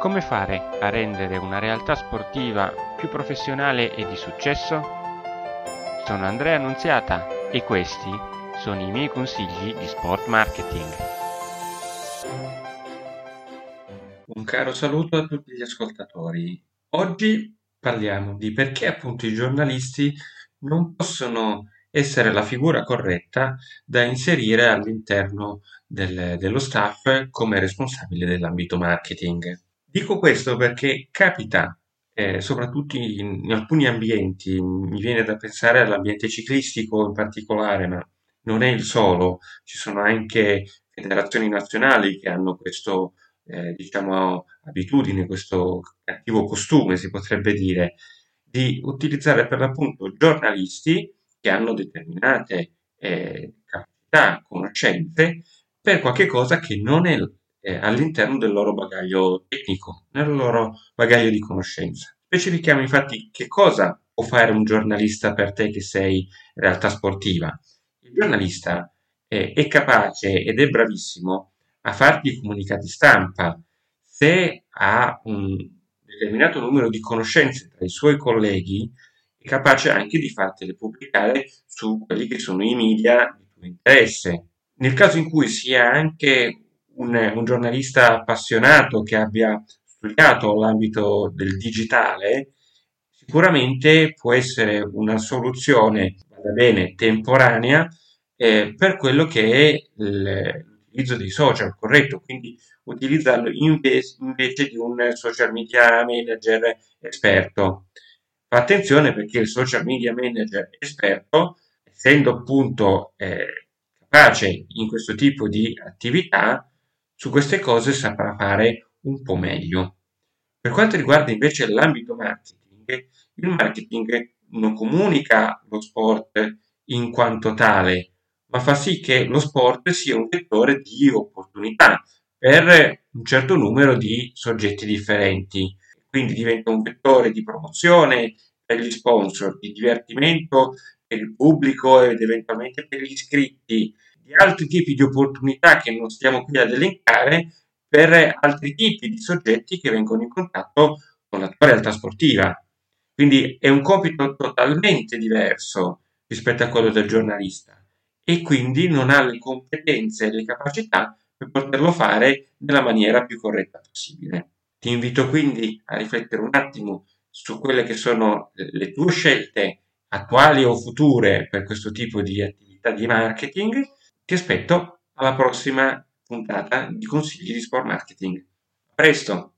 Come fare a rendere una realtà sportiva più professionale e di successo? Sono Andrea Annunziata e questi sono i miei consigli di sport marketing. Un caro saluto a tutti gli ascoltatori. Oggi parliamo di perché appunto i giornalisti non possono essere la figura corretta da inserire all'interno del, dello staff come responsabile dell'ambito marketing. Dico questo perché capita, eh, soprattutto in, in, alcuni ambienti, mi viene da pensare all'ambiente ciclistico in particolare, ma non è il solo, ci sono anche federazioni nazionali che hanno questo, eh, diciamo, abitudine, questo cattivo costume, si potrebbe dire, di utilizzare per l'appunto giornalisti che hanno determinate eh, capacità, conoscenze per qualche cosa che non è eh, all'interno del loro bagaglio tecnico, nel loro bagaglio di conoscenza. Specifichiamo infatti che cosa può fare un giornalista per te che sei realtà sportiva. Il giornalista eh, è capace ed è bravissimo a farti comunicati stampa se ha un determinato numero di conoscenze tra i suoi colleghi è capace anche di fartele pubblicare su quelli che sono i media di tuo interesse. Nel caso in cui sia anche un, un giornalista appassionato che abbia studiato l'ambito del digitale, sicuramente può essere una soluzione, vada bene, temporanea eh, per quello che è l'utilizzo dei social, corretto? Quindi utilizzarlo invece, invece di un social media manager esperto. Fa attenzione perché il social media manager esperto, essendo appunto eh, capace in questo tipo di attività, su queste cose saprà fare un po' meglio. Per quanto riguarda invece l'ambito marketing, il marketing non comunica lo sport in quanto tale, ma fa sì che lo sport sia un vettore di opportunità per un certo numero di soggetti differenti. Quindi diventa un vettore di promozione per gli sponsor, di divertimento per il pubblico ed eventualmente per gli iscritti, di altri tipi di opportunità che non stiamo qui ad elencare per altri tipi di soggetti che vengono in contatto con la tua realtà sportiva. Quindi è un compito totalmente diverso rispetto a quello del giornalista e quindi non ha le competenze e le capacità per poterlo fare nella maniera più corretta possibile. Ti invito quindi a riflettere un attimo su quelle che sono le tue scelte attuali o future per questo tipo di attività di marketing. Ti aspetto alla prossima puntata di consigli di sport marketing. A presto!